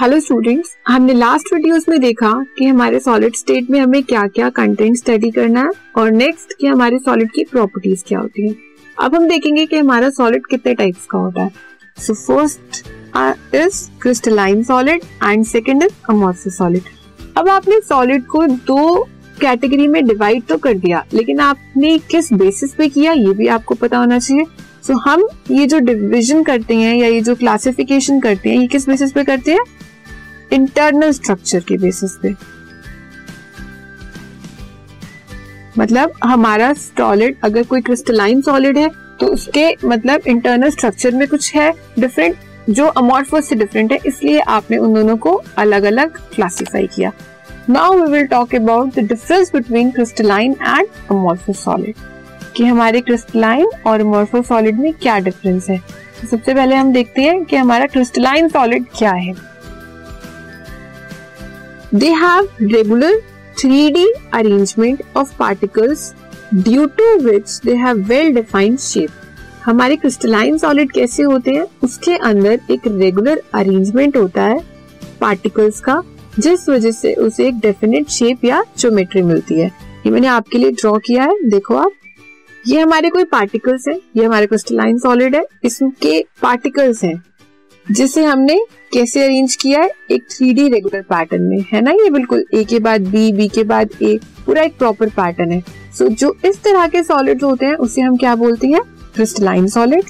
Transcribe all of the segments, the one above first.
Hello students हमने last videos में देखा कि हमारे सॉलिड स्टेट में हमें क्या क्या कंटेंट स्टडी करना है और नेक्स्ट कि हमारे सॉलिड की प्रॉपर्टीज़ क्या होती है। अब हम देखेंगे कि हमारा सॉलिड कितने टाइप्स का होता है। So first is crystalline solid and second is amorphous solid अब आपने सॉलिड को दो कैटेगरी में डिवाइड तो कर दिया लेकिन आपने किस बेसिस पे किया ये भी आपको पता होना चाहिए। सो so, हम ये जो डिविजन करते हैं या ये जो क्लासिफिकेशन करते हैं ये किस बेसिस पे करते हैं? इंटरनल स्ट्रक्चर के बेसिस पे। मतलब हमारा सॉलिड अगर कोई क्रिस्टलाइन सॉलिड है तो उसके मतलब इंटरनल स्ट्रक्चर में कुछ है डिफरेंट जो अमोर्फस से डिफरेंट है, इसलिए आपने उन दोनों को अलग अलग क्लासिफाई किया। Now we will talk about the difference between crystalline and amorphous solid कि हमारे क्रिस्टलाइन और अमोर्फस सॉलिड में क्या डिफरेंस है। सबसे पहले हम देखते हैं कि हमारा क्रिस्टलाइन सॉलिड क्या है। They have regular 3D arrangement of particles due to which they have well defined shape. हमारे क्रिस्टलाइन सॉलिड कैसे होते हैं? उसके अंदर एक रेगुलर अरेंजमेंट होता है पार्टिकल्स का, जिस वजह से उसे एक डेफिनेट शेप या ज्योमेट्री मिलती है। ये मैंने आपके लिए ड्रॉ किया है, देखो आप। ये हमारे कोई पार्टिकल्स हैं, ये हमारे क्रिस्टलाइन सॉलिड है, इसके पार्टिकल्स हैं। जिसे हमने कैसे अरेंज किया है एक थ्री डी रेगुलर पैटर्न में। है ना ये? बिल्कुल ए के बाद बी बी के बाद ए पूरा एक प्रॉपर पैटर्न है। सो so, जो इस तरह के सॉलिड होते हैं उसे हम क्या बोलते हैं? Crystalline solid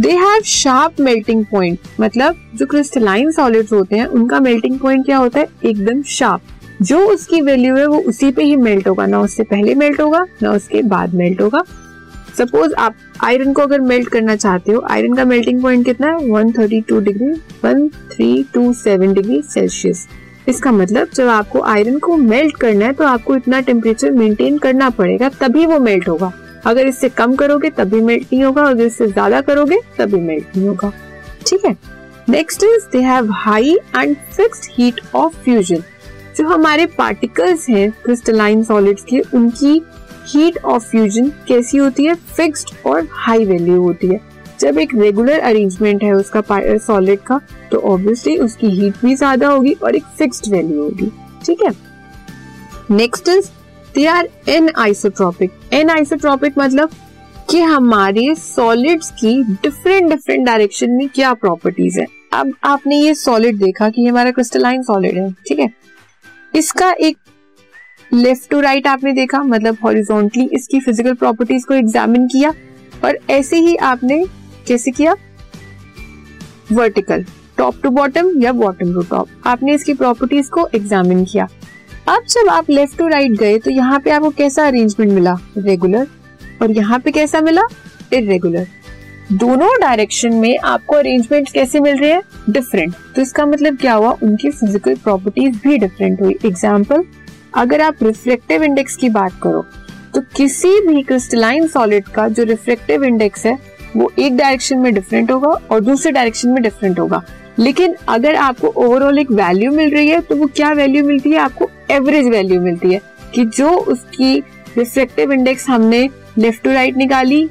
they have sharp melting point मतलब जो क्रिस्टलाइन सॉलिड्स होते हैं उनका मेल्टिंग पॉइंट क्या होता है? एकदम शार्प जो उसकी वैल्यू है वो उसी पे ही मेल्ट होगा। ना उससे पहले मेल्ट होगा ना उसके बाद मेल्ट होगा। सपोज़ आप आयरन को अगर मेल्ट करना चाहते हो आयरन का मेल्टिंग पॉइंट कितना है? 132 डिग्री 1327 डिग्री सेल्सियस इसका मतलब जब आपको आयरन को मेल्ट करना है तो आपको इतना टेम्परेचर मेंटेन करना पड़ेगा, तभी वो मेल्ट होगा। अगर इससे कम करोगे, तभी मेल्ट नहीं होगा अगर इससे ज़्यादा करोगे, तभी मेल्ट नहीं होगा। ठीक है? Next is they have high and fixed heat of fusion जो हमारे पार्टिकल्स हैं क्रिस्टलाइन सॉलिड्स के, उनकी हीट ऑफ़ फ्यूजन कैसी होती है? फिक्स्ड और हाई वैल्यू होती है। जब एक रेगुलर अरेंजमेंट है उसका सॉलिड का तो ऑब्वियसली उसकी हीट भी ज़्यादा होगी और एक फिक्स्ड वैल्यू होगी। ठीक है? Next is they are anisotropic anisotropic मतलब कि हमारे सॉलिड्स की डिफरेंट डिफरेंट डायरेक्शन में क्या प्रॉपर्टीज़ है। अब आपने ये सॉलिड देखा कि हमारा क्रिस्टलाइन सॉलिड है। ठीक है? इसका एक लेफ़्ट टू राइट आपने देखा मतलब हॉरिजॉन्टली इसकी फ़िज़िकल प्रॉपर्टीज़ को एग्जामिन किया, और ऐसे ही आपने कैसे किया? वर्टिकल टॉप टू बॉटम या बॉटम टू टॉप आपने इसकी प्रॉपर्टीज़ को एग्जामिन किया। अब जब आप लेफ़्ट टू राइट गए तो यहाँ पे आपको कैसा अरेंजमेंट मिला? रेगुलर और यहाँ पे कैसा मिला? इरेगुलर दोनों डायरेक्शन में आपको अरेंजमेंट कैसे मिल रहे हैं? डिफरेंट तो इसका मतलब क्या हुआ? उनकी फ़िज़िकल प्रॉपर्टीज़ भी डिफरेंट हुई। एग्ज़ाम्पल अगर आप रिफ्लेक्टिव इंडेक्स की बात करो तो किसी भी क्रिस्टलाइन सॉलिड का जो रिफ्लेक्टिव इंडेक्स है, वो एक डायरेक्शन में डिफरेंट होगा और दूसरे डायरेक्शन में डिफरेंट होगा। लेकिन अगर आपको ओवरऑल एक वैल्यू मिल रही है तो वो क्या वैल्यू मिलती है? आपको एवरेज वैल्यू मिलती है कि जो उसकी रिफ्लेक्टिव इंडेक्स हमने लेफ़्ट टू राइट निकाली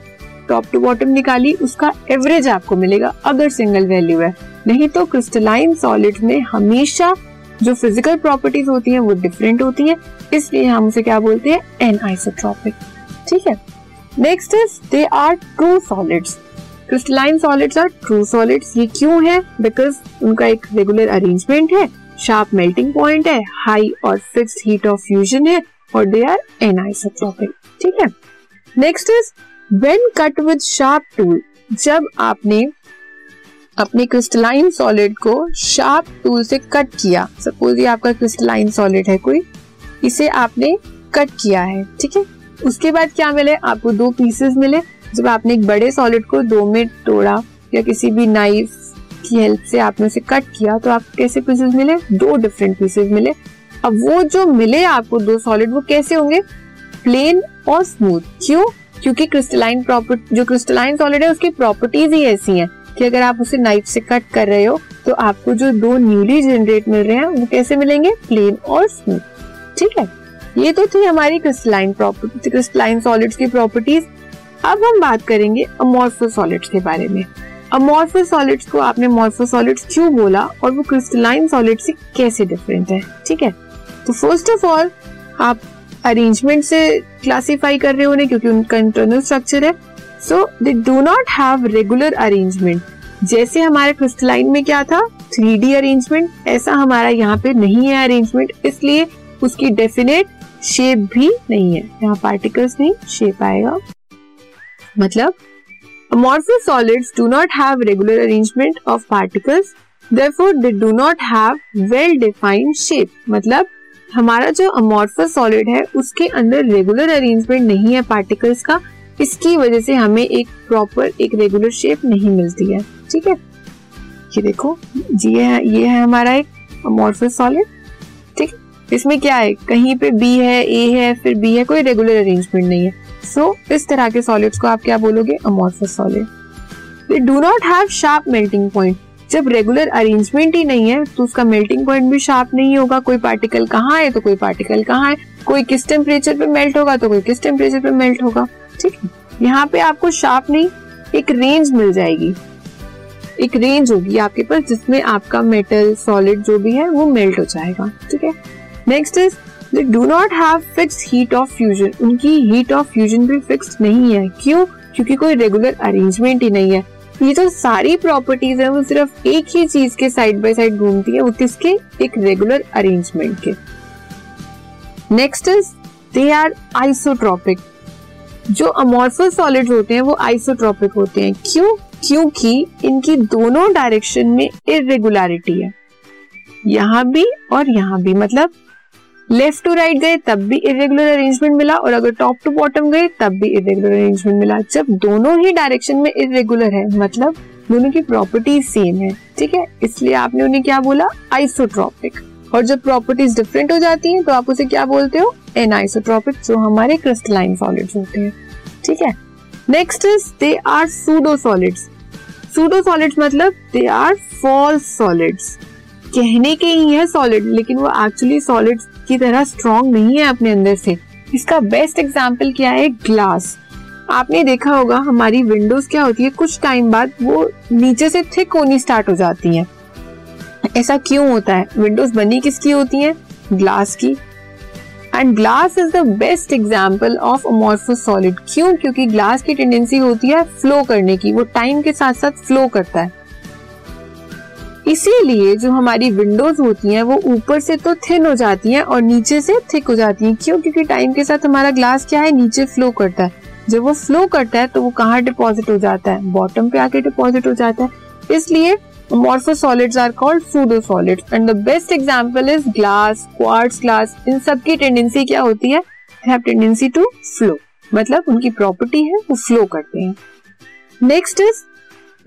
टॉप टू बॉटम निकाली, उसका एवरेज आपको मिलेगा अगर सिंगल वैल्यू है। नहीं तो क्रिस्टलाइन सॉलिड में हमेशा जो फ़िज़िकल प्रॉपर्टीज़ होती हैं, वो डिफरेंट होती हैं। इसलिए हम उसे क्या बोलते हैं? एन आइसोट्रॉपिक ठीक है? Next is they are true solids crystalline solids are true solids ये क्यों है? बिकॉज़ उनका एक रेगुलर अरेंजमेंट है। शार्प मेल्टिंग पॉइंट है। हाई और फिक्स हीट ऑफ़ फ्यूजन है। और दे आर एन आइसोट्रॉपिक ठीक है? Next is when cut with sharp tool जब आपने अपने क्रिस्टलाइन सॉलिड को शार्प टूल से कट किया। सपोज़ ये आपका क्रिस्टलाइन सॉलिड है कोई। इसे आपने कट किया है, ठीक है? उसके बाद क्या मिले? आपको दो पीसेस मिले। जब आपने एक बड़े सॉलिड को दो में तोड़ा या किसी भी नाइफ की हेल्प से आपने उसे कट किया तो आपको कैसे पीसेस मिले? दो डिफरेंट पीसेस मिले। अब वो जो मिले आपको दो सॉलिड वो कैसे होंगे? प्लेन और स्मूथ क्यों? क्योंकि क्रिस्टलाइन प्रॉपर्टी जो क्रिस्टलाइन सॉलिड है, उसकी प्रॉपर्टीज़ ही ऐसी हैं। कि अगर आप उसे नाइफ से कट कर रहे हो तो आपको जो दो न्यूली जनरेट मिल रहे हैं, वो कैसे मिलेंगे? प्लेन और स्मूथ ठीक है? ये तो थी हमारी क्रिस्टलाइन प्रॉपर्टी क्रिस्टलाइन सॉलिड्स की प्रॉपर्टीज़ अब हम बात करेंगे अमोर्फो सॉलिड्स के बारे में. अमोर्फस सॉलिड्स को आपने मॉर्फस सॉलिड्स क्यों बोला और वो क्रिस्टलाइन सॉलिड से कैसे डिफरेंट है? ठीक है? तो फ़र्स्ट ऑफ़ ऑल आप अरेंजमेंट से क्लासिफाई कर रहे हो क्योंकि उनका इंटरनल स्ट्रक्चर है. So they do not have regular arrangement जैसे हमारे क्रिस्टलाइन में क्या था? थ्री डी अरेंजमेंट ऐसा हमारा यहाँ पे नहीं है अरेंजमेंट इसलिए उसकी डेफिनेट शेप भी नहीं है. यहाँ पार्टिकल्स नहीं शेप आएगा. मतलब amorphous solids do not have regular arrangement of particles. Therefore, they do not have well defined shape. मतलब हमारा जो अमोर्फस सॉलिड है, उसके अंदर रेगुलर अरेंजमेंट नहीं है पार्टिकल्स का. इसकी वजह से हमें एक प्रॉपर एक रेगुलर शेप नहीं मिलती है। ठीक है? ये देखो ये है ये है हमारा एक अमोर्फस सॉलिड ठीक इसमें क्या है? कहीं पे बी है ए है फिर बी है कोई रेगुलर अरेंजमेंट नहीं है। सो so, इस तरह के सॉलिड्स को आप क्या बोलोगे? Amorphous solid they do not have sharp melting point जब रेगुलर अरेंजमेंट ही नहीं है तो उसका मेल्टिंग पॉइंट भी शार्प नहीं होगा। कोई पार्टिकल कहाँ है तो कोई पार्टिकल कहाँ है। कोई किस टेम्परेचर पे मेल्ट होगा तो कोई किस टेम्परेचर पे मेल्ट होगा। ठीक है? यहाँ पे आपको शार्प नहीं, एक रेंज मिल जाएगी। एक रेंज होगी आपके पास जिसमें आपका मेटल सॉलिड जो भी है, वो मेल्ट हो जाएगा, ठीक है? Next is they do not have fix heat of fusion उनकी हीट ऑफ़ फ्यूजन भी फिक्स नहीं है। क्यों? क्योंकि कोई रेगुलर अरेंजमेंट ही नहीं है। ये जो सारी प्रॉपर्टीज़ है, वो सिर्फ़ एक ही चीज़ के साइड बाय साइड घूमती है, वो किसके? एक रेगुलर अरेंजमेंट के। Next is they are isotropic जो अमोर्फस सॉलिड होते हैं, वो आइसोट्रॉपिक होते हैं। क्यों? क्योंकि इनकी दोनों डायरेक्शन में इरेगुलरिटी है। यहाँ भी और यहाँ भी। मतलब लेफ़्ट टू राइट गए, तब भी इरेगुलर अरेंजमेंट मिला और अगर टॉप टू बॉटम गए, तब भी इरेगुलर अरेंजमेंट मिला। जब दोनों ही डायरेक्शन में इरेगुलर है मतलब दोनों की प्रॉपर्टीज़ सेम है। ठीक है? इसलिए आपने उन्हें क्या बोला? आइसोट्रॉपिक और जब प्रॉपर्टीज़ डिफरेंट हो जाती हैं तो आप उसे क्या बोलते हो? एन आइसोट्रॉपिक जो हमारे क्रिस्टलाइन सॉलिड्स होते हैं। ठीक है? Next is they are pseudo solids pseudo solids मतलब दे आर फॉल्स सॉलिड्स कहने के ही है सॉलिड लेकिन वो एक्चुअली सॉलिड की तरह स्ट्रॉन्ग नहीं है अपने अंदर से। इसका बेस्ट एग्ज़ाम्पल क्या है? ग्लास आपने देखा होगा, हमारी विंडोज़ क्या होती है? कुछ टाइम बाद वो नीचे से थिक होनी स्टार्ट हो जाती है। ऐसा क्यों होता है? विंडोज़ बनी किसकी होती है? ग्लास की। And glass is the best example of amorphous solid क्यों? क्योंकि ग्लास की टेंडेंसी होती है फ्लो करने की। वो टाइम के साथ साथ फ्लो करता है। इसीलिए जो हमारी विंडोज़ होती हैं, वो ऊपर से तो थिन हो जाती हैं और नीचे से थिक हो जाती हैं। क्यों? क्योंकि टाइम के साथ हमारा ग्लास क्या है? नीचे फ्लो करता है। जब वो फ्लो करता है तो वो कहाँ डिपॉजिट हो जाता है? बॉटम पे आके डिपॉजिट हो जाता है। इसलिए morphosolids are called pseudosolids and the best example is glass, quartz glass. इन सब टेंडेंसी क्या होती है? Have tendency to flow. मतलब उनकी प्रॉपर्टी है, वो फ्लो करते हैं। Next is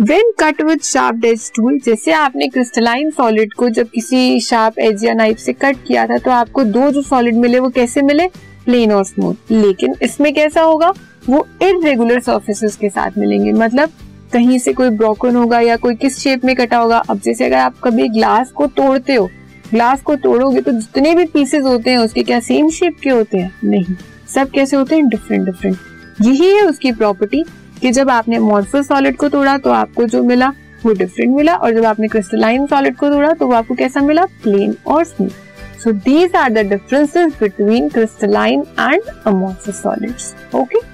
when cut with sharp edge tool जैसे आपने क्रिस्टलाइन सॉलिड को जब किसी शार्प एज या नाइफ से कट किया था तो आपको दो जो सॉलिड मिले, वो कैसे मिले? प्लेन और स्मूथ लेकिन इसमें कैसा होगा? वो इरेगुलर सर्फेसिस के साथ मिलेंगे। मतलब कहीं से कोई ब्रोकन होगा या कोई किस शेप में कटा होगा, अब जैसे अगर आप कभी ग्लास को तोड़ते हो ग्लास को तोड़ोगे तो जितने भी पीसेस होते हैं, उसके क्या सेम शेप के होते हैं? नहीं। सब कैसे होते हैं? डिफरेंट डिफरेंट यही है उसकी प्रॉपर्टी कि जब आपने मॉर्फल सॉलिड को तोड़ा तो आपको जो मिला, वो डिफरेंट मिला और जब आपने क्रिस्टलाइन सॉलिड को तोड़ा तो वो आपको कैसा मिला? प्लेन और smooth so these are the differences between crystalline and amorphous solids okay